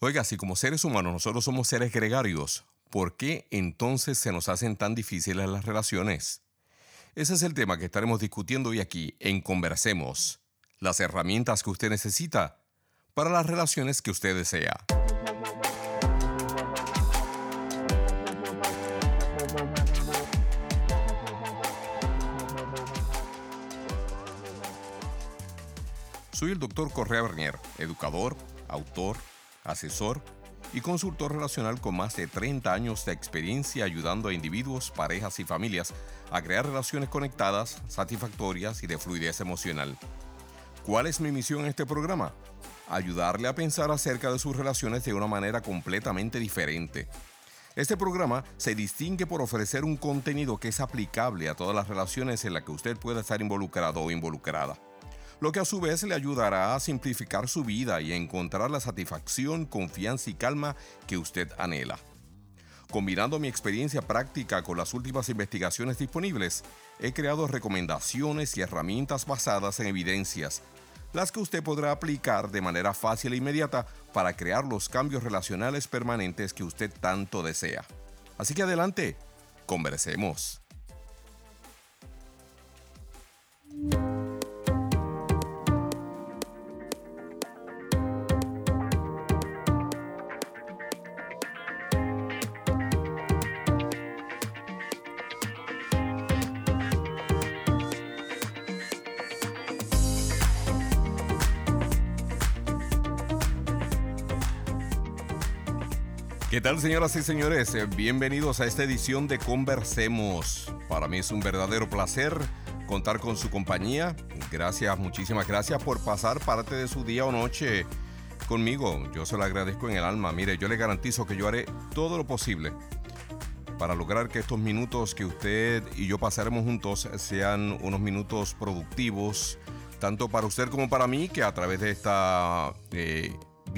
Oiga, si como seres humanos nosotros somos seres gregarios, ¿por qué entonces se nos hacen tan difíciles las relaciones? Ese es el tema que estaremos discutiendo hoy aquí en Conversemos, las herramientas que usted necesita para las relaciones que usted desea. Soy el doctor Correa Bernier, educador, autor, asesor y consultor relacional con más de 30 años de experiencia ayudando a individuos, parejas y familias a crear relaciones conectadas, satisfactorias y de fluidez emocional. ¿Cuál es mi misión en este programa? Ayudarle a pensar acerca de sus relaciones de una manera completamente diferente. Este programa se distingue por ofrecer un contenido que es aplicable a todas las relaciones en las que usted pueda estar involucrado o involucrada lo que a su vez le ayudará a simplificar su vida y a encontrar la satisfacción, confianza y calma que usted anhela. Combinando mi experiencia práctica con las últimas investigaciones disponibles, he creado recomendaciones y herramientas basadas en evidencias, las que usted podrá aplicar de manera fácil e inmediata para crear los cambios relacionales permanentes que usted tanto desea. Así que adelante, conversemos. ¿Qué tal señoras y señores? Eh, bienvenidos a esta edición de Conversemos. Para mí es un verdadero placer contar con su compañía. Gracias, muchísimas gracias por pasar parte de su día o noche conmigo. Yo se lo agradezco en el alma. Mire, yo le garantizo que yo haré todo lo posible para lograr que estos minutos que usted y yo pasaremos juntos sean unos minutos productivos, tanto para usted como para mí, que a través de esta eh,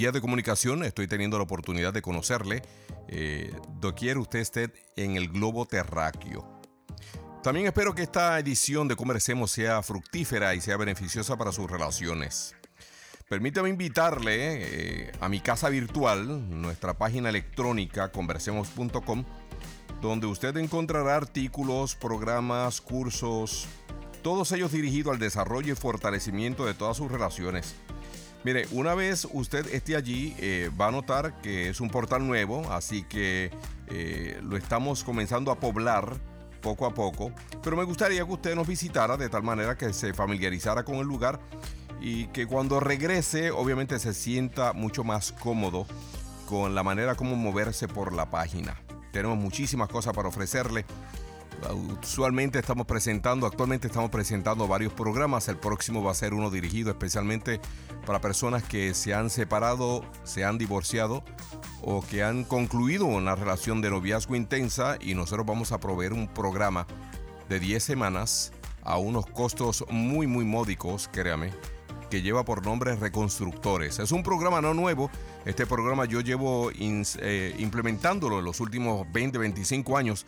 de comunicación estoy teniendo la oportunidad de conocerle, eh, doquier usted esté en el globo terráqueo. También espero que esta edición de Conversemos sea fructífera y sea beneficiosa para sus relaciones. Permítame invitarle eh, a mi casa virtual, nuestra página electrónica conversemos.com, donde usted encontrará artículos, programas, cursos, todos ellos dirigidos al desarrollo y fortalecimiento de todas sus relaciones. Mire, una vez usted esté allí, eh, va a notar que es un portal nuevo, así que eh, lo estamos comenzando a poblar poco a poco. Pero me gustaría que usted nos visitara de tal manera que se familiarizara con el lugar y que cuando regrese, obviamente se sienta mucho más cómodo con la manera como moverse por la página. Tenemos muchísimas cosas para ofrecerle Usualmente estamos presentando, actualmente estamos presentando varios programas. El próximo va a ser uno dirigido especialmente para personas que se han separado, se han divorciado o que han concluido una relación de noviazgo intensa y nosotros vamos a proveer un programa de 10 semanas a unos costos muy muy módicos, créame, que lleva por nombre Reconstructores. Es un programa no nuevo, este programa yo llevo eh, implementándolo en los últimos 20, 25 años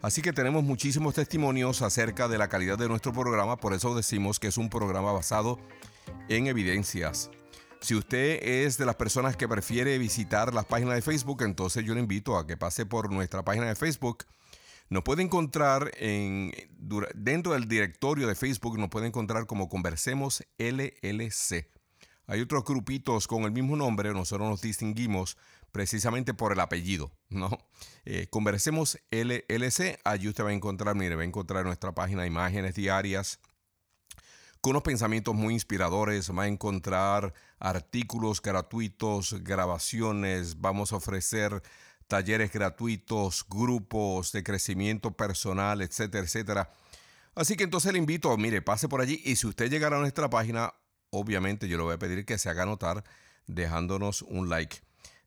Así que tenemos muchísimos testimonios acerca de la calidad de nuestro programa, por eso decimos que es un programa basado en evidencias. Si usted es de las personas que prefiere visitar las páginas de Facebook, entonces yo le invito a que pase por nuestra página de Facebook. Nos puede encontrar en, dentro del directorio de Facebook, nos puede encontrar como Conversemos LLC. Hay otros grupitos con el mismo nombre, nosotros nos distinguimos precisamente por el apellido, ¿no? Eh, conversemos LLC, allí usted va a encontrar, mire, va a encontrar nuestra página imágenes diarias, con unos pensamientos muy inspiradores, va a encontrar artículos gratuitos, grabaciones, vamos a ofrecer talleres gratuitos, grupos de crecimiento personal, etcétera, etcétera. Así que entonces le invito, mire, pase por allí y si usted llegara a nuestra página, obviamente yo le voy a pedir que se haga notar dejándonos un like.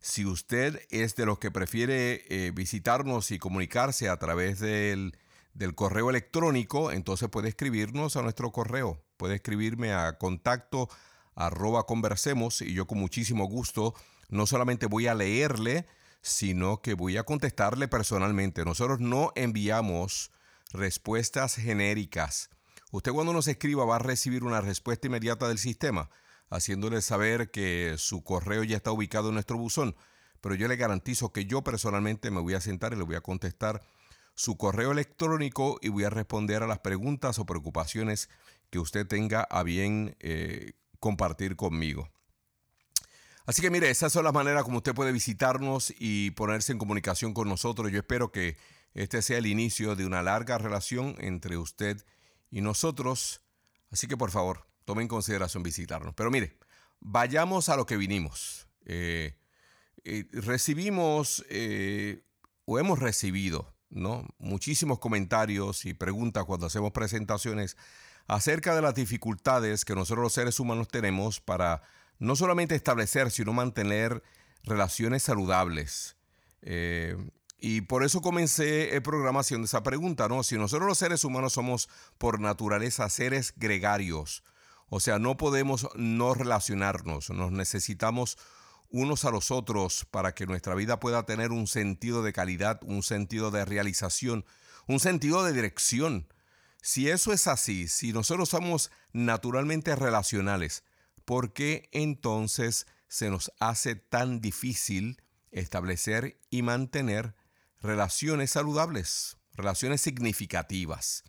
Si usted es de los que prefiere eh, visitarnos y comunicarse a través del, correo electrónico, entonces puede escribirnos a nuestro correo. Puede escribirme a contacto conversemos y yo con muchísimo gusto no solamente voy a leerle, sino que voy a contestarle personalmente. Nosotros no enviamos respuestas genéricas. Usted cuando nos escriba va a recibir una respuesta inmediata del sistema. Haciéndole saber que su correo ya está ubicado en nuestro buzón. Pero yo le garantizo que yo personalmente me voy a sentar y le voy a contestar su correo electrónico y voy a responder a las preguntas o preocupaciones que usted tenga a bien eh, compartir conmigo. Así que mire, esas son las maneras como usted puede visitarnos y ponerse en comunicación con nosotros. Yo espero que este sea el inicio de una larga relación entre usted y nosotros. Así que por favor, tome en consideración visitarnos. Pero mire, vayamos a lo que vinimos. Eh, eh, recibimos o hemos recibido ¿no? muchísimos comentarios y preguntas cuando hacemos presentaciones acerca de las dificultades que nosotros los seres humanos tenemos para no solamente establecer, sino mantener relaciones saludables. Eh, y por eso comencé el programa haciendo esa pregunta, ¿no? Si nosotros los seres humanos somos por naturaleza seres gregarios, o sea, no podemos no relacionarnos, nos necesitamos unos a los otros para que nuestra vida pueda tener un sentido de calidad, un sentido de realización, un sentido de dirección. Si eso es así, si nosotros somos naturalmente relacionales, ¿por qué entonces se nos hace tan difícil establecer y mantener relaciones saludables, relaciones significativas?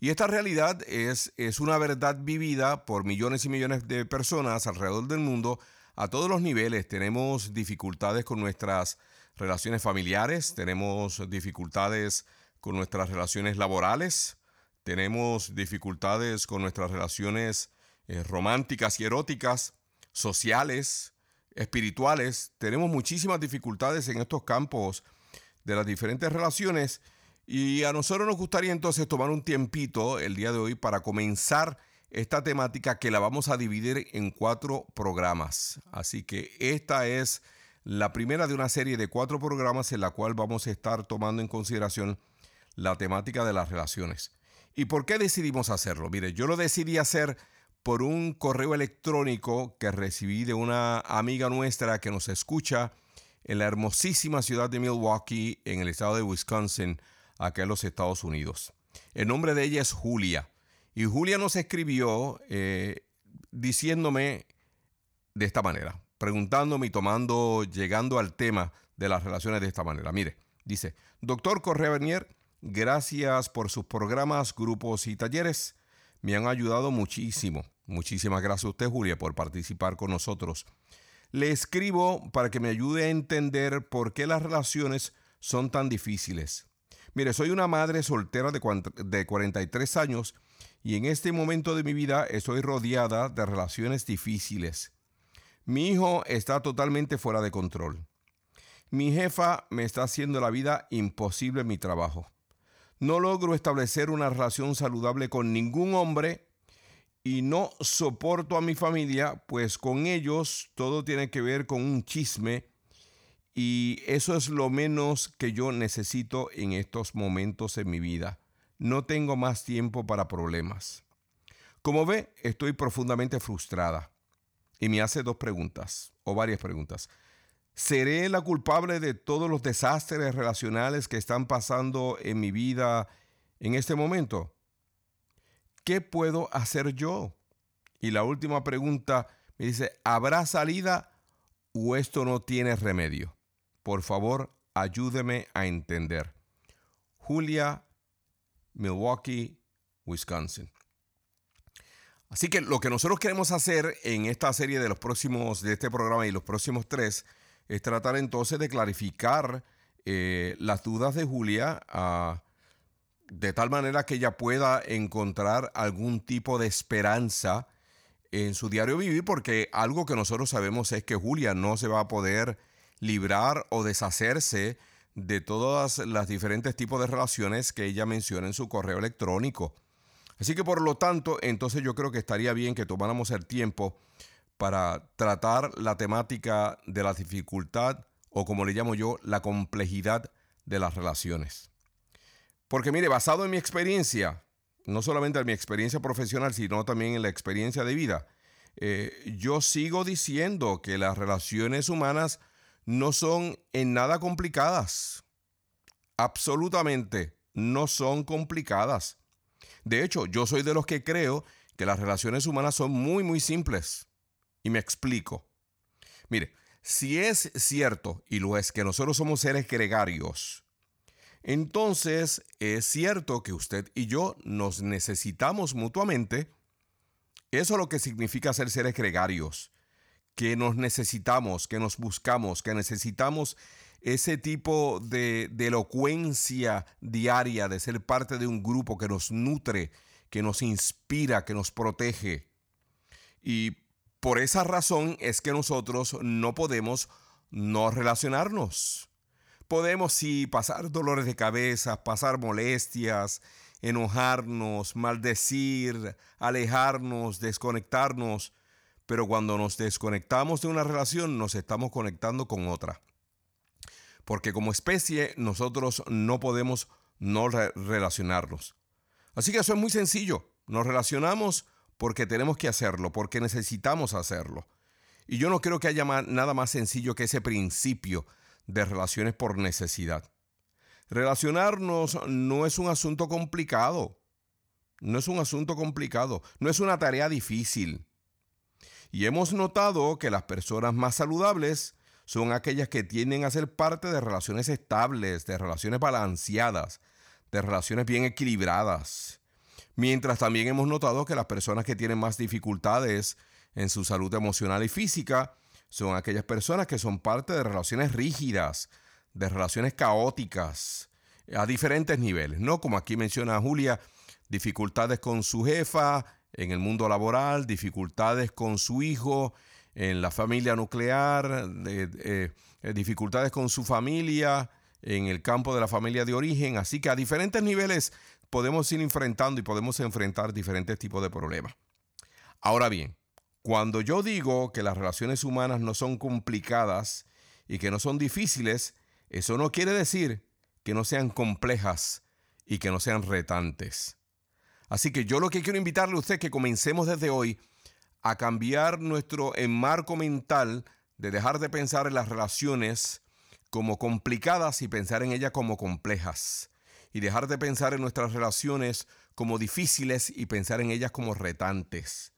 Y esta realidad es, es una verdad vivida por millones y millones de personas alrededor del mundo a todos los niveles tenemos dificultades con nuestras relaciones familiares, tenemos dificultades con nuestras relaciones laborales, tenemos dificultades con nuestras relaciones eh, románticas y eróticas, sociales, espirituales. Tenemos muchísimas dificultades en estos campos de las diferentes relaciones y a nosotros nos gustaría entonces tomar un tiempito el día de hoy para comenzar esta temática que la vamos a dividir en cuatro programas. Así que esta es la primera de una serie de cuatro programas en la cual vamos a estar tomando en consideración la temática de las relaciones. ¿Y por qué decidimos hacerlo? Mire, yo lo decidí hacer por un correo electrónico que recibí de una amiga nuestra que nos escucha en la hermosísima ciudad de Milwaukee, en el estado de Wisconsin, acá en los Estados Unidos. El nombre de ella es Julia. Y Julia nos escribió eh, diciéndome de esta manera, preguntándome y tomando, llegando al tema de las relaciones de esta manera. Mire, dice, doctor Correa Bernier, gracias por sus programas, grupos y talleres. Me han ayudado muchísimo. Muchísimas gracias a usted, Julia, por participar con nosotros. Le escribo para que me ayude a entender por qué las relaciones son tan difíciles. Mire, soy una madre soltera de 43 años y en este momento de mi vida estoy rodeada de relaciones difíciles. Mi hijo está totalmente fuera de control. Mi jefa me está haciendo la vida imposible en mi trabajo. No logro establecer una relación saludable con ningún hombre y no soporto a mi familia, pues con ellos todo tiene que ver con un chisme y eso es lo menos que yo necesito en estos momentos en mi vida. No tengo más tiempo para problemas. Como ve, estoy profundamente frustrada. Y me hace dos preguntas, o varias preguntas. ¿Seré la culpable de todos los desastres relacionales que están pasando en mi vida en este momento? ¿Qué puedo hacer yo? Y la última pregunta me dice, ¿habrá salida o esto no tiene remedio? Por favor, ayúdeme a entender. Julia Milwaukee, Wisconsin. Así que lo que nosotros queremos hacer en esta serie de los próximos, de este programa y los próximos tres, es tratar entonces de clarificar eh, las dudas de Julia ah, de tal manera que ella pueda encontrar algún tipo de esperanza en su diario vivir, porque algo que nosotros sabemos es que Julia no se va a poder librar o deshacerse de todas las diferentes tipos de relaciones que ella menciona en su correo electrónico. Así que por lo tanto, entonces yo creo que estaría bien que tomáramos el tiempo para tratar la temática de la dificultad o como le llamo yo, la complejidad de las relaciones. Porque mire, basado en mi experiencia, no solamente en mi experiencia profesional, sino también en la experiencia de vida, eh, yo sigo diciendo que las relaciones humanas no son en nada complicadas. Absolutamente no son complicadas. De hecho, yo soy de los que creo que las relaciones humanas son muy, muy simples. Y me explico. Mire, si es cierto, y lo es, que nosotros somos seres gregarios, entonces es cierto que usted y yo nos necesitamos mutuamente. Eso es lo que significa ser seres gregarios, que nos necesitamos, que nos buscamos, que necesitamos ese tipo de, elocuencia diaria, de ser parte de un grupo que nos nutre, que nos inspira, que nos protege. Y por esa razón es que nosotros no podemos no relacionarnos. Podemos sí pasar dolores de cabeza, pasar molestias, enojarnos, maldecir, alejarnos, desconectarnos, pero cuando nos desconectamos de una relación nos estamos conectando con otra. Porque como especie nosotros no podemos no relacionarnos. Así que eso es muy sencillo. Nos relacionamos porque tenemos que hacerlo, porque necesitamos hacerlo. Y yo no creo que haya nada más sencillo que ese principio de relaciones por necesidad. Relacionarnos no es un asunto complicado. No es un asunto complicado. No es una tarea difícil. Y hemos notado que las personas más saludables son aquellas que tienden a ser parte de relaciones estables, de relaciones balanceadas, de relaciones bien equilibradas. Mientras también hemos notado que las personas que tienen más dificultades en su salud emocional y física son aquellas personas que son parte de relaciones rígidas, de relaciones caóticas, a diferentes niveles, ¿no? Como aquí menciona Julia, dificultades con su jefa en el mundo laboral, dificultades con su hijo en la familia nuclear, eh, dificultades con su familia en el campo de la familia de origen. Así que a diferentes niveles podemos ir enfrentando y podemos enfrentar diferentes tipos de problemas. Ahora bien, cuando yo digo que las relaciones humanas no son complicadas y que no son difíciles, eso no quiere decir que no sean complejas y que no sean retantes. Así que yo lo que quiero invitarle a usted es que comencemos desde hoy a cambiar nuestro enmarco mental de dejar de pensar en las relaciones como complicadas y pensar en ellas como complejas y dejar de pensar en nuestras relaciones como difíciles y pensar en ellas como retantes.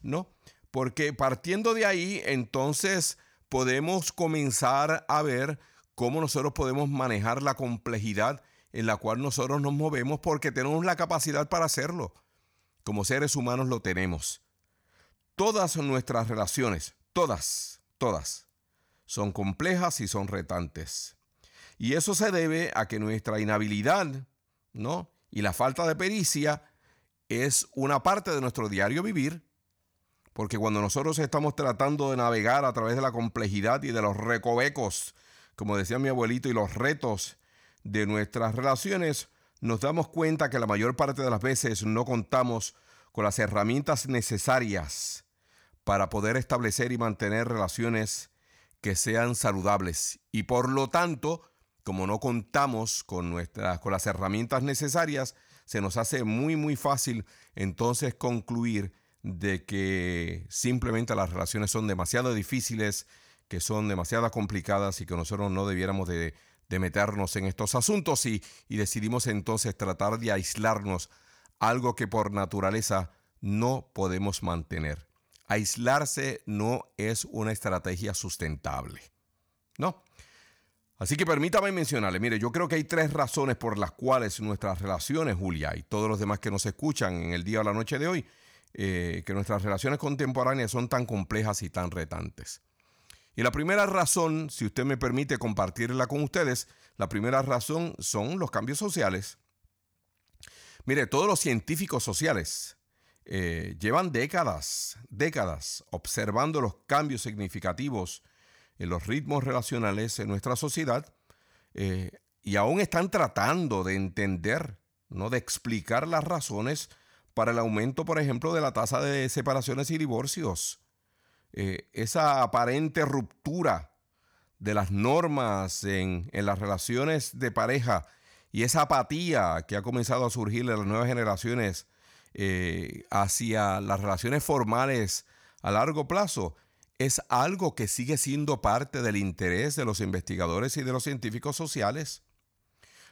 ¿No? Porque partiendo de ahí, entonces podemos comenzar a ver cómo nosotros podemos manejar la complejidad en la cual nosotros nos movemos porque tenemos la capacidad para hacerlo. Como seres humanos lo tenemos. Todas nuestras relaciones, todas, todas, son complejas y son retantes. Y eso se debe a que nuestra inhabilidad, ¿no? Y la falta de pericia es una parte de nuestro diario vivir, porque cuando nosotros estamos tratando de navegar a través de la complejidad y de los recovecos, como decía mi abuelito, y los retos de nuestras relaciones, nos damos cuenta que la mayor parte de las veces no contamos con las herramientas necesarias para poder establecer y mantener relaciones que sean saludables. Y por lo tanto como no contamos con, nuestras, con las herramientas necesarias, se nos hace muy muy fácil entonces concluir de que simplemente las relaciones son demasiado difíciles, que son demasiado complicadas y que nosotros no debiéramos de, meternos en estos asuntos y, y decidimos entonces tratar de aislarnos, algo que por naturaleza no podemos mantener. Aislarse no es una estrategia sustentable. No. Así que permítame mencionarle, mire, yo creo que hay tres razones por las cuales nuestras relaciones, Julia, y todos los demás que nos escuchan en el día o la noche de hoy, eh, que nuestras relaciones contemporáneas son tan complejas y tan retantes. Y la primera razón, si usted me permite compartirla con ustedes, la primera razón son los cambios sociales. Mire, todos los científicos sociales eh, llevan décadas, décadas observando los cambios significativos en los ritmos relacionales en nuestra sociedad eh, y aún están tratando de entender, ¿no? de explicar las razones para el aumento, por ejemplo, de la tasa de separaciones y divorcios. Eh, esa aparente ruptura de las normas en, las relaciones de pareja y esa apatía que ha comenzado a surgir en las nuevas generaciones eh, hacia las relaciones formales a largo plazo es algo que sigue siendo parte del interés de los investigadores y de los científicos sociales.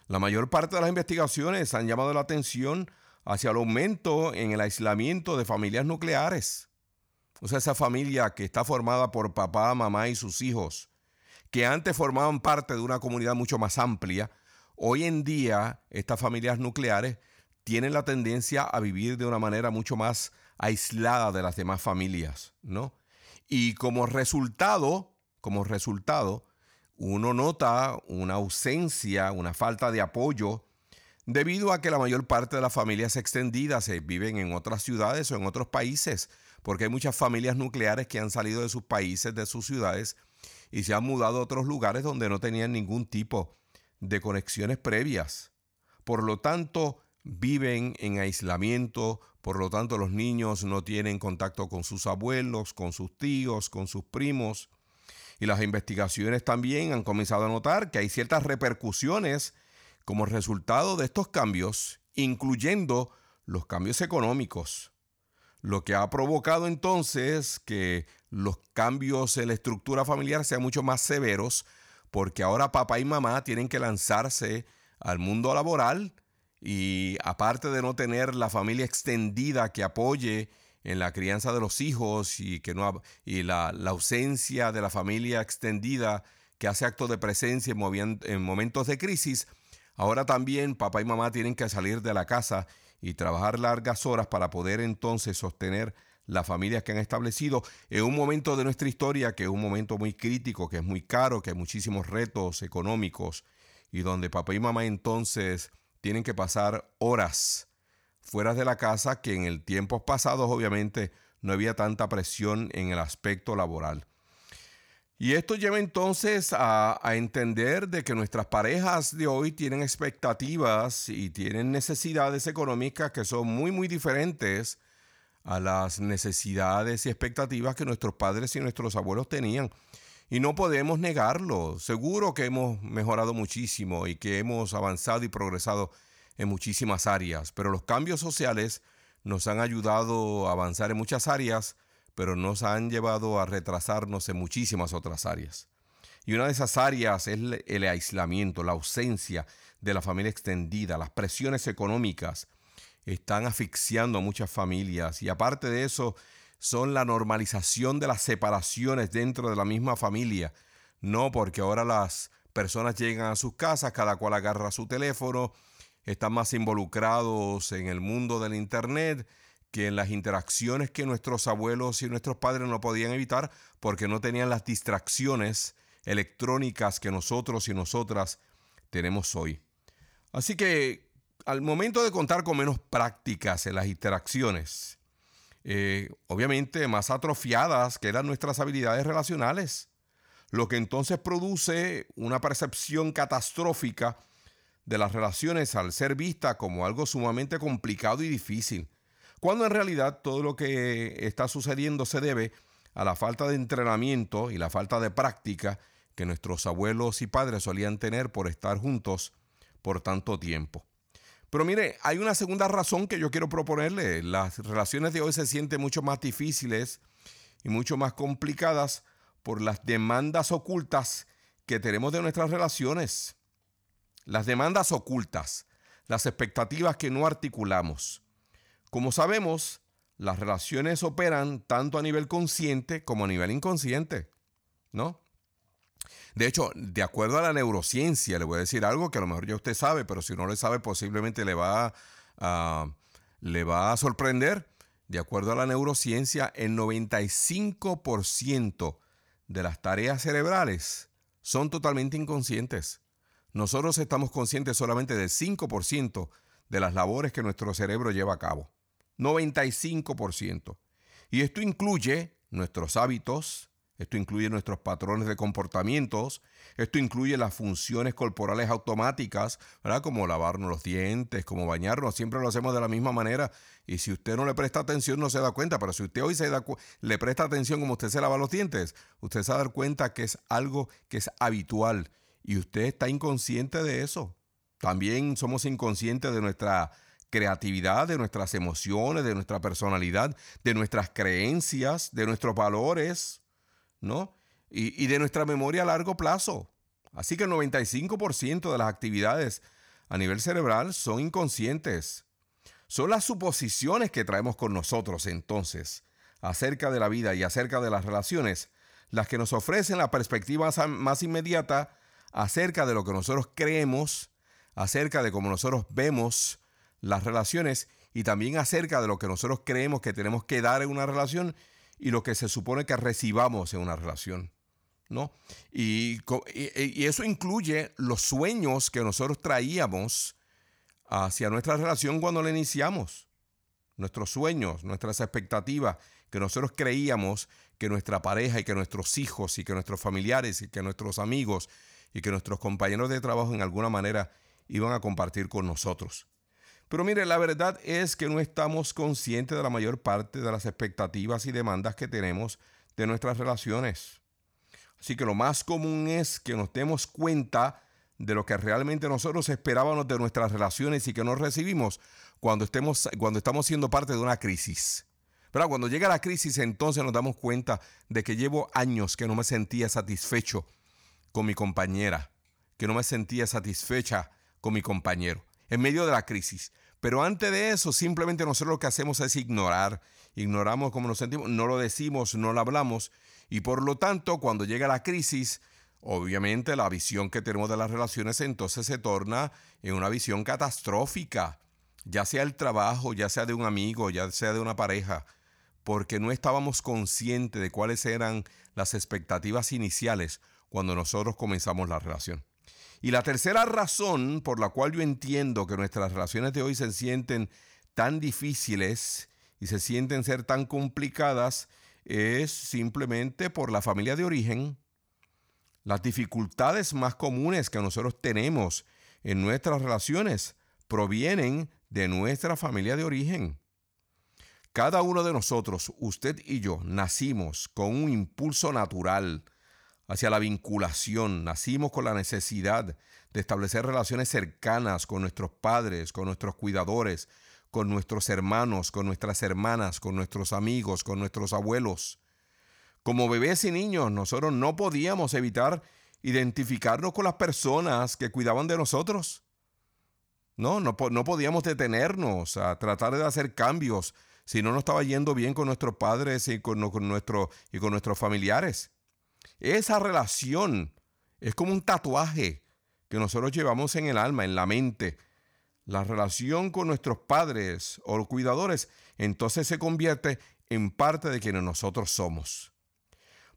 La mayor parte de las investigaciones han llamado la atención hacia el aumento en el aislamiento de familias nucleares. O sea, esa familia que está formada por papá, mamá y sus hijos, que antes formaban parte de una comunidad mucho más amplia, hoy en día estas familias nucleares tienen la tendencia a vivir de una manera mucho más aislada de las demás familias, ¿no? Y como resultado, como resultado, uno nota una ausencia, una falta de apoyo, debido a que la mayor parte de las familias extendidas eh, viven en otras ciudades o en otros países, porque hay muchas familias nucleares que han salido de sus países, de sus ciudades, y se han mudado a otros lugares donde no tenían ningún tipo de conexiones previas. Por lo tanto, viven en aislamiento, por lo tanto los niños no tienen contacto con sus abuelos, con sus tíos, con sus primos. Y las investigaciones también han comenzado a notar que hay ciertas repercusiones como resultado de estos cambios, incluyendo los cambios económicos. Lo que ha provocado entonces que los cambios en la estructura familiar sean mucho más severos, porque ahora papá y mamá tienen que lanzarse al mundo laboral y aparte de no tener la familia extendida que apoye en la crianza de los hijos y, que no, y la, ausencia de la familia extendida que hace acto de presencia en, en momentos de crisis, ahora también papá y mamá tienen que salir de la casa y trabajar largas horas para poder entonces sostener las familias que han establecido en un momento de nuestra historia que es un momento muy crítico, que es muy caro, que hay muchísimos retos económicos y donde papá y mamá entonces tienen que pasar horas fuera de la casa que en el tiempos pasados obviamente no había tanta presión en el aspecto laboral. Y esto lleva entonces a, entender de que nuestras parejas de hoy tienen expectativas y tienen necesidades económicas que son muy, muy diferentes a las necesidades y expectativas que nuestros padres y nuestros abuelos tenían. Y no podemos negarlo. Seguro que hemos mejorado muchísimo y que hemos avanzado y progresado en muchísimas áreas, pero los cambios sociales nos han ayudado a avanzar en muchas áreas, pero nos han llevado a retrasarnos en muchísimas otras áreas. Y una de esas áreas es el aislamiento, la ausencia de la familia extendida, las presiones económicas están asfixiando a muchas familias y aparte de eso, son la normalización de las separaciones dentro de la misma familia. No porque ahora las personas llegan a sus casas, cada cual agarra su teléfono, están más involucrados en el mundo del Internet que en las interacciones que nuestros abuelos y nuestros padres no podían evitar porque no tenían las distracciones electrónicas que nosotros y nosotras tenemos hoy. Así que al momento de contar con menos prácticas en las interacciones, eh, obviamente más atrofiadas quedan nuestras habilidades relacionales, lo que entonces produce una percepción catastrófica de las relaciones al ser vista como algo sumamente complicado y difícil, cuando en realidad todo lo que está sucediendo se debe a la falta de entrenamiento y la falta de práctica que nuestros abuelos y padres solían tener por estar juntos por tanto tiempo. Pero mire, hay una segunda razón que yo quiero proponerle. Las relaciones de hoy se sienten mucho más difíciles y mucho más complicadas por las demandas ocultas que tenemos de nuestras relaciones. Las demandas ocultas, las expectativas que no articulamos. Como sabemos, las relaciones operan tanto a nivel consciente como a nivel inconsciente, ¿no? De hecho, de acuerdo a la neurociencia, le voy a decir algo que a lo mejor ya usted sabe, pero si no le sabe, posiblemente le va a, le va a sorprender. De acuerdo a la neurociencia, el 95% de las tareas cerebrales son totalmente inconscientes. Nosotros estamos conscientes solamente del 5% de las labores que nuestro cerebro lleva a cabo. 95%. Y esto incluye nuestros hábitos, esto incluye nuestros patrones de comportamientos, esto incluye las funciones corporales automáticas, ¿verdad? Como lavarnos los dientes, como bañarnos, siempre lo hacemos de la misma manera y si usted no le presta atención no se da cuenta, pero si usted hoy se da le presta atención como usted se lava los dientes, usted se va a dar cuenta que es algo que es habitual y usted está inconsciente de eso. También somos inconscientes de nuestra creatividad, de nuestras emociones, de nuestra personalidad, de nuestras creencias, de nuestros valores. ¿no? Y, de nuestra memoria a largo plazo. Así que el 95% de las actividades a nivel cerebral son inconscientes. Son las suposiciones que traemos con nosotros entonces acerca de la vida y acerca de las relaciones, las que nos ofrecen la perspectiva más inmediata acerca de lo que nosotros creemos, acerca de cómo nosotros vemos las relaciones y también acerca de lo que nosotros creemos que tenemos que dar en una relación y lo que se supone que recibamos en una relación. ¿no? Y, y, eso incluye los sueños que nosotros traíamos hacia nuestra relación cuando la iniciamos. Nuestros sueños, nuestras expectativas, que nosotros creíamos que nuestra pareja y que nuestros hijos y que nuestros familiares y que nuestros amigos y que nuestros compañeros de trabajo en alguna manera iban a compartir con nosotros. Pero mire, la verdad es que no estamos conscientes de la mayor parte de las expectativas y demandas que tenemos de nuestras relaciones. Así que lo más común es que nos demos cuenta de lo que realmente nosotros esperábamos de nuestras relaciones y que no recibimos cuando, estemos, cuando estamos siendo parte de una crisis. Pero cuando llega la crisis entonces nos damos cuenta de que llevo años que no me sentía satisfecho con mi compañera, que no me sentía satisfecha con mi compañero en medio de la crisis. Pero antes de eso, simplemente nosotros lo que hacemos es ignorar, ignoramos cómo nos sentimos, no lo decimos, no lo hablamos, y por lo tanto, cuando llega la crisis, obviamente la visión que tenemos de las relaciones entonces se torna en una visión catastrófica, ya sea el trabajo, ya sea de un amigo, ya sea de una pareja, porque no estábamos conscientes de cuáles eran las expectativas iniciales cuando nosotros comenzamos la relación. Y la tercera razón por la cual yo entiendo que nuestras relaciones de hoy se sienten tan difíciles y se sienten ser tan complicadas es simplemente por la familia de origen. Las dificultades más comunes que nosotros tenemos en nuestras relaciones provienen de nuestra familia de origen. Cada uno de nosotros, usted y yo, nacimos con un impulso natural hacia la vinculación. Nacimos con la necesidad de establecer relaciones cercanas con nuestros padres, con nuestros cuidadores, con nuestros hermanos, con nuestras hermanas, con nuestros amigos, con nuestros abuelos. Como bebés y niños, nosotros no podíamos evitar identificarnos con las personas que cuidaban de nosotros. No, no, podíamos detenernos a tratar de hacer cambios si no nos estaba yendo bien con nuestros padres y con, nuestro, y con nuestros familiares. Esa relación es como un tatuaje que nosotros llevamos en el alma, en la mente. La relación con nuestros padres o cuidadores entonces se convierte en parte de quienes nosotros somos.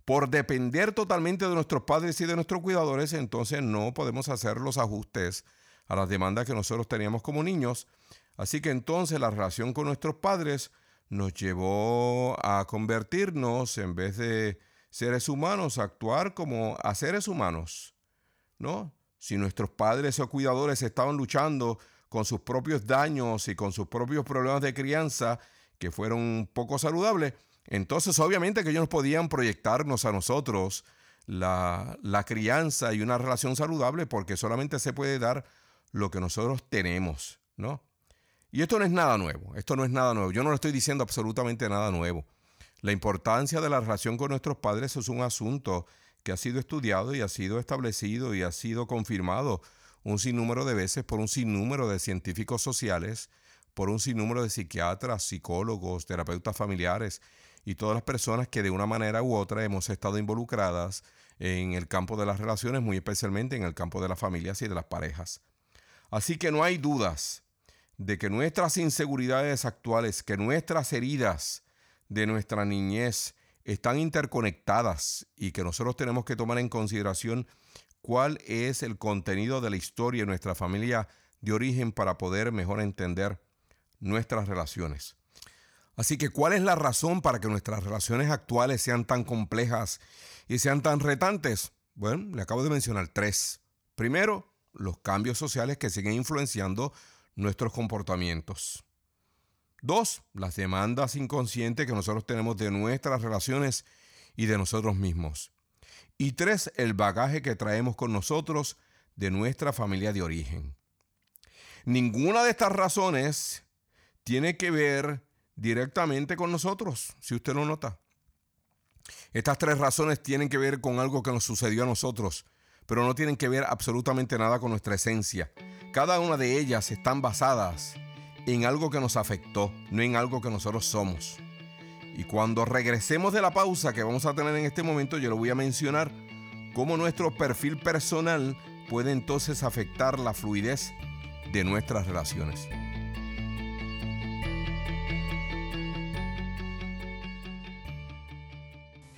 Por depender totalmente de nuestros padres y de nuestros cuidadores, entonces no podemos hacer los ajustes a las demandas que nosotros teníamos como niños. Así que entonces la relación con nuestros padres nos llevó a convertirnos, en vez de seres humanos, actuar como a seres humanos, ¿no? Si nuestros padres o cuidadores estaban luchando con sus propios daños y con sus propios problemas de crianza que fueron poco saludables, entonces obviamente que ellos podían proyectarnos a nosotros la, la crianza y una relación saludable porque solamente se puede dar lo que nosotros tenemos, ¿no? Y esto no es nada nuevo, esto no es nada nuevo, yo no le estoy diciendo absolutamente nada nuevo. La importancia de la relación con nuestros padres es un asunto que ha sido estudiado y ha sido establecido y ha sido confirmado un sinnúmero de veces por un sinnúmero de científicos sociales, por un sinnúmero de psiquiatras, psicólogos, terapeutas familiares y todas las personas que de una manera u otra hemos estado involucradas en el campo de las relaciones, muy especialmente en el campo de las familias y de las parejas. Así que no hay dudas de que nuestras inseguridades actuales, que nuestras heridas, de nuestra niñez están interconectadas y que nosotros tenemos que tomar en consideración cuál es el contenido de la historia de nuestra familia de origen para poder mejor entender nuestras relaciones. Así que, ¿cuál es la razón para que nuestras relaciones actuales sean tan complejas y sean tan retantes? Bueno, le acabo de mencionar tres. Primero, los cambios sociales que siguen influenciando nuestros comportamientos. Dos, las demandas inconscientes que nosotros tenemos de nuestras relaciones y de nosotros mismos. Y tres, el bagaje que traemos con nosotros de nuestra familia de origen. Ninguna de estas razones tiene que ver directamente con nosotros, si usted lo nota. Estas tres razones tienen que ver con algo que nos sucedió a nosotros, pero no tienen que ver absolutamente nada con nuestra esencia. Cada una de ellas están basadas en algo que nos afectó, no en algo que nosotros somos. Y cuando regresemos de la pausa que vamos a tener en este momento, yo le voy a mencionar cómo nuestro perfil personal puede entonces afectar la fluidez de nuestras relaciones.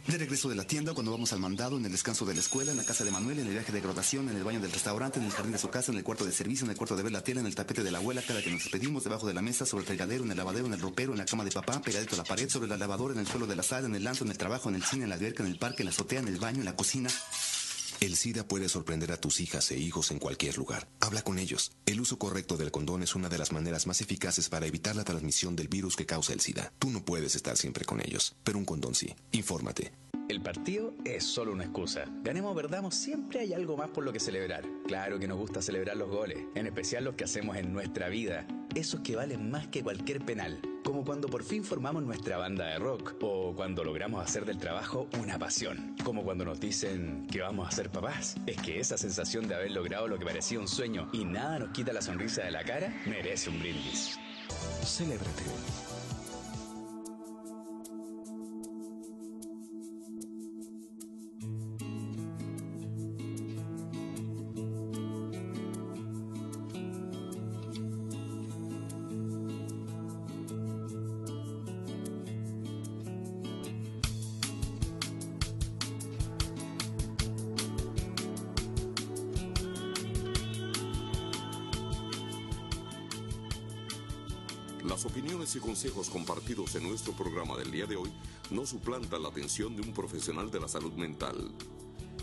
De regreso de la tienda, cuando vamos al mandado, en el descanso de la escuela, en la casa de Manuel, en el viaje de graduación, en el baño del restaurante, en el jardín de su casa, en el cuarto de servicio, en el cuarto de ver la tele, en el tapete de la abuela, cada que nos despedimos, debajo de la mesa, sobre el fregadero, en el lavadero, en el ropero, en la cama de papá, pegadito a la pared, sobre la lavadora, en el suelo de la sala, en el lanzo, en el trabajo, en el cine, en la alberca, en el parque, en la azotea, en el baño, en la cocina. El SIDA puede sorprender a tus hijas e hijos en cualquier lugar. Habla con ellos. El uso correcto del condón es una de las maneras más eficaces para evitar la transmisión del virus que causa el SIDA. Tú no puedes estar siempre con ellos, pero un condón sí. Infórmate. El partido es solo una excusa. Ganemos o perdamos, siempre hay algo más por lo que celebrar. Claro que nos gusta celebrar los goles, en especial los que hacemos en nuestra vida. Esos que valen más que cualquier penal. Como cuando por fin formamos nuestra banda de rock o cuando logramos hacer del trabajo una pasión. Como cuando nos dicen que vamos a ser papás. Es que esa sensación de haber logrado lo que parecía un sueño y nada nos quita la sonrisa de la cara merece un brindis. Celébrate. Consejos compartidos en nuestro programa del día de hoy no suplantan la atención de un profesional de la salud mental.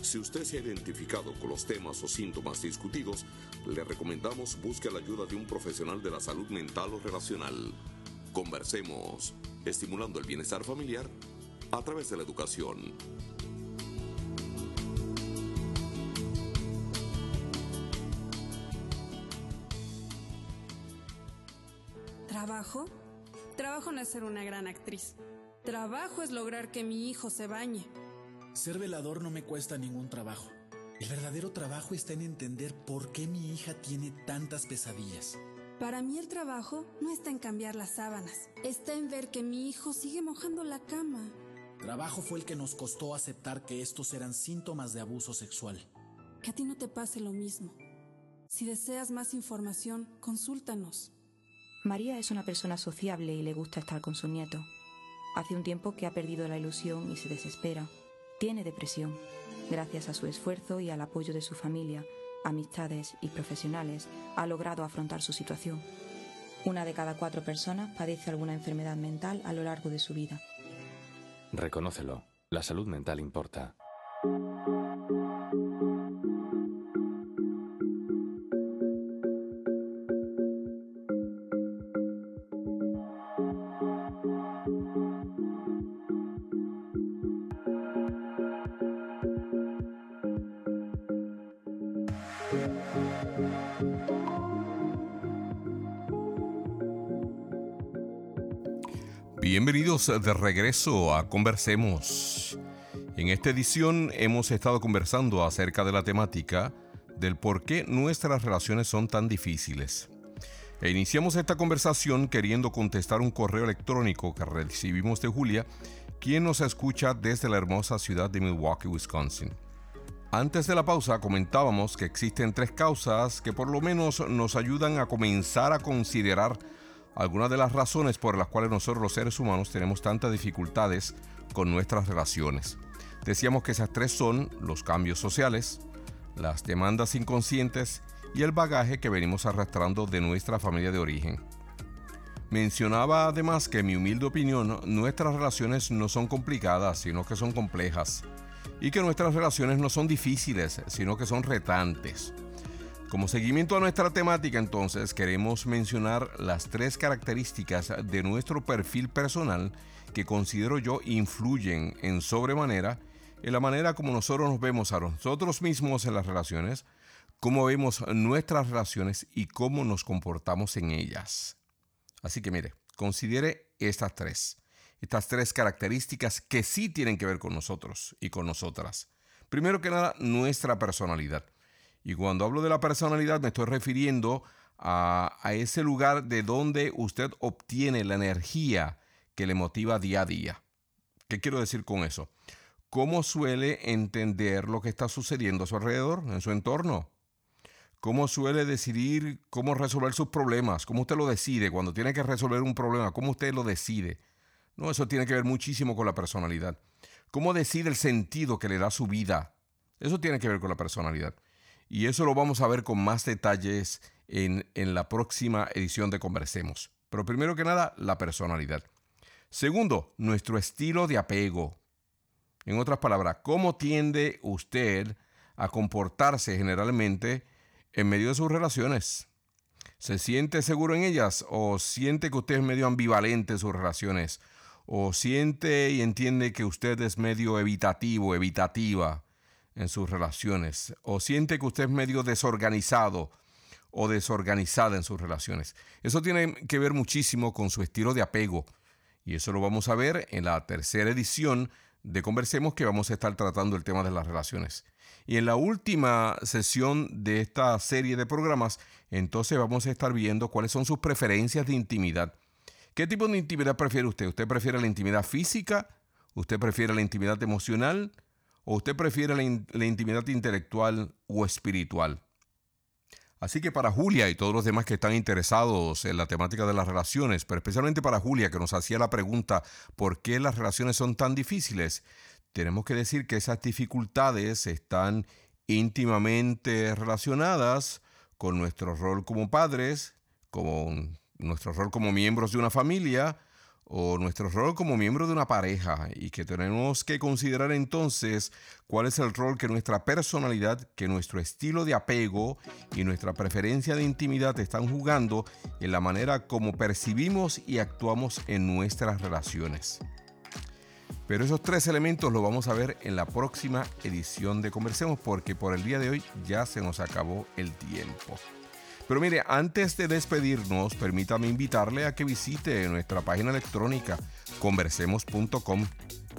Si usted se ha identificado con los temas o síntomas discutidos, le recomendamos busque la ayuda de un profesional de la salud mental o relacional. Conversemos, estimulando el bienestar familiar a través de la educación. ¿Trabajo? Trabajo no es ser una gran actriz. Trabajo es lograr que mi hijo se bañe. Ser velador no me cuesta ningún trabajo. El verdadero trabajo está en entender por qué mi hija tiene tantas pesadillas. Para mí el trabajo no está en cambiar las sábanas, está en ver que mi hijo sigue mojando la cama. Trabajo fue el que nos costó aceptar que estos eran síntomas de abuso sexual. Que a ti no te pase lo mismo. Si deseas más información, consúltanos. María es una persona sociable y le gusta estar con su nieto. Hace un tiempo que ha perdido la ilusión y se desespera. Tiene depresión. Gracias a su esfuerzo y al apoyo de su familia, amistades y profesionales, ha logrado afrontar su situación. Una de cada cuatro personas padece alguna enfermedad mental a lo largo de su vida. Reconócelo. La salud mental importa. De regreso a Conversemos. En esta edición hemos estado conversando acerca de la temática del por qué nuestras relaciones son tan difíciles. E iniciamos esta conversación queriendo contestar un correo electrónico que recibimos de Julia, quien nos escucha desde la hermosa ciudad de Milwaukee, Wisconsin. Antes de la pausa comentábamos que existen tres causas que por lo menos nos ayudan a comenzar a considerar algunas de las razones por las cuales nosotros los seres humanos tenemos tantas dificultades con nuestras relaciones. Decíamos que esas tres son los cambios sociales, las demandas inconscientes y el bagaje que venimos arrastrando de nuestra familia de origen. Mencionaba además que en mi humilde opinión nuestras relaciones no son complicadas, sino que son complejas. Y que nuestras relaciones no son difíciles, sino que son retantes. Como seguimiento a nuestra temática, entonces, queremos mencionar las tres características de nuestro perfil personal que considero yo influyen en sobremanera en la manera como nosotros nos vemos a nosotros mismos en las relaciones, cómo vemos nuestras relaciones y cómo nos comportamos en ellas. Así que mire, considere estas tres, estas tres características que sí tienen que ver con nosotros y con nosotras. Primero que nada, nuestra personalidad. Y cuando hablo de la personalidad me estoy refiriendo a, ese lugar de donde usted obtiene la energía que le motiva día a día. ¿Qué quiero decir con eso? ¿Cómo suele entender lo que está sucediendo a su alrededor, en su entorno? ¿Cómo suele decidir cómo resolver sus problemas? ¿Cómo usted lo decide cuando tiene que resolver un problema? ¿Cómo usted lo decide? No, eso tiene que ver muchísimo con la personalidad. ¿Cómo decide el sentido que le da su vida? Eso tiene que ver con la personalidad. Y eso lo vamos a ver con más detalles en, en la próxima edición de Conversemos. Pero primero que nada, la personalidad. Segundo, nuestro estilo de apego. En otras palabras, ¿cómo tiende usted a comportarse generalmente en medio de sus relaciones? ¿Se siente seguro en ellas o siente que usted es medio ambivalente en sus relaciones? ¿O siente y entiende que usted es medio evitativo, evitativa en sus relaciones? ¿O siente que usted es medio desorganizado o desorganizada en sus relaciones? Eso tiene que ver muchísimo con su estilo de apego. Y eso lo vamos a ver en la tercera edición de Conversemos que vamos a estar tratando el tema de las relaciones. Y en la última sesión de esta serie de programas, entonces vamos a estar viendo cuáles son sus preferencias de intimidad. ¿Qué tipo de intimidad prefiere usted? ¿Usted prefiere la intimidad física? ¿Usted prefiere la intimidad emocional? ¿O usted prefiere la, intimidad intelectual o espiritual? Así que para Julia y todos los demás que están interesados en la temática de las relaciones, pero especialmente para Julia que nos hacía la pregunta ¿por qué las relaciones son tan difíciles? Tenemos que decir que esas dificultades están íntimamente relacionadas con nuestro rol como padres, con nuestro rol como miembros de una familia, o nuestro rol como miembro de una pareja y que tenemos que considerar entonces cuál es el rol que nuestra personalidad, que nuestro estilo de apego y nuestra preferencia de intimidad están jugando en la manera como percibimos y actuamos en nuestras relaciones. Pero esos tres elementos los vamos a ver en la próxima edición de Conversemos porque por el día de hoy ya se nos acabó el tiempo. Pero mire, antes de despedirnos, permítame invitarle a que visite nuestra página electrónica conversemos.com.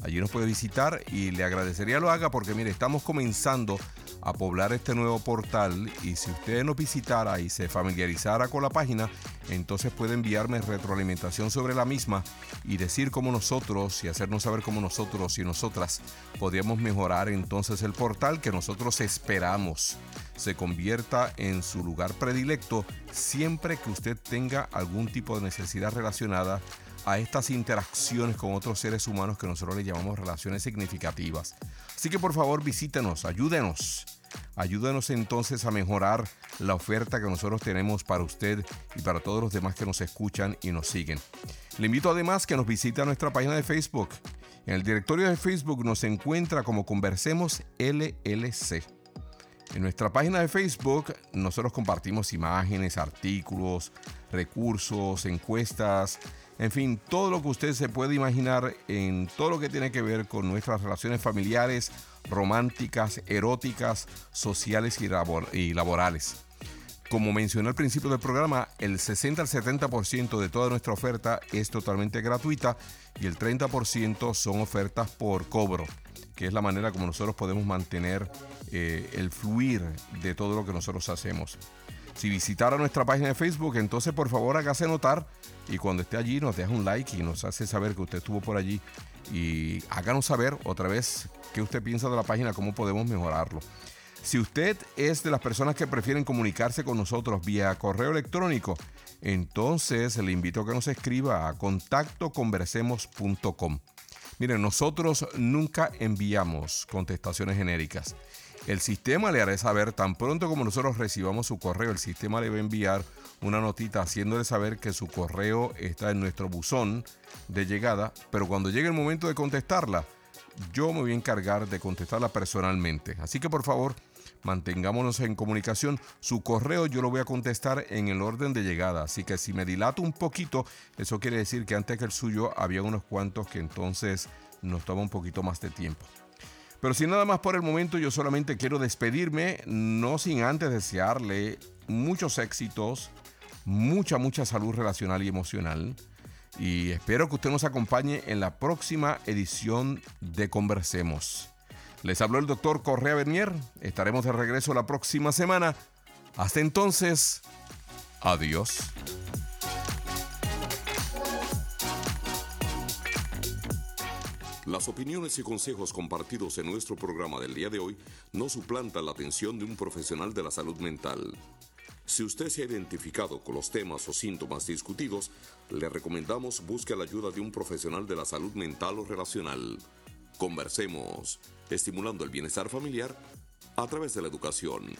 Allí nos puede visitar y le agradecería lo haga porque mire, estamos comenzando a poblar este nuevo portal y si usted nos visitara y se familiarizara con la página, entonces puede enviarme retroalimentación sobre la misma y decir cómo nosotros y hacernos saber cómo nosotros y nosotras podríamos mejorar entonces el portal que nosotros esperamos se convierta en su lugar predilecto siempre que usted tenga algún tipo de necesidad relacionada a estas interacciones con otros seres humanos que nosotros le llamamos relaciones significativas. Así que por favor visítenos, ayúdenos. Ayúdenos entonces a mejorar la oferta que nosotros tenemos para usted y para todos los demás que nos escuchan y nos siguen. Le invito además que nos visite a nuestra página de Facebook. En el directorio de Facebook nos encuentra como Conversemos LLC. En nuestra página de Facebook nosotros compartimos imágenes, artículos, recursos, encuestas, en fin, todo lo que usted se puede imaginar en todo lo que tiene que ver con nuestras relaciones familiares, románticas, eróticas, sociales y, laborales. Como mencioné al principio del programa, el 60 al 70% de toda nuestra oferta es totalmente gratuita y el 30% son ofertas por cobro, que es la manera como nosotros podemos mantener eh, el fluir de todo lo que nosotros hacemos. Si visitara nuestra página de Facebook, entonces por favor hágase notar y cuando esté allí nos deja un like y nos hace saber que usted estuvo por allí y háganos saber otra vez qué usted piensa de la página, cómo podemos mejorarlo. Si usted es de las personas que prefieren comunicarse con nosotros vía correo electrónico, entonces le invito a que nos escriba a contactoconversemos.com. Miren, nosotros nunca enviamos contestaciones genéricas. El sistema le hará saber, tan pronto como nosotros recibamos su correo, el sistema le va a enviar una notita haciéndole saber que su correo está en nuestro buzón de llegada, pero cuando llegue el momento de contestarla, yo me voy a encargar de contestarla personalmente. Así que por favor, mantengámonos en comunicación. Su correo yo lo voy a contestar en el orden de llegada. Así que si me dilato un poquito, eso quiere decir que antes que el suyo había unos cuantos que entonces nos toma un poquito más de tiempo. Pero sin nada más por el momento, yo solamente quiero despedirme, no sin antes desearle muchos éxitos, mucha, mucha salud relacional y emocional. Y espero que usted nos acompañe en la próxima edición de Conversemos. Les habló el doctor Correa Bernier. Estaremos de regreso la próxima semana. Hasta entonces, adiós. Las opiniones y consejos compartidos en nuestro programa del día de hoy no suplantan la atención de un profesional de la salud mental. Si usted se ha identificado con los temas o síntomas discutidos, le recomendamos busque la ayuda de un profesional de la salud mental o relacional. Conversemos, estimulando el bienestar familiar a través de la educación.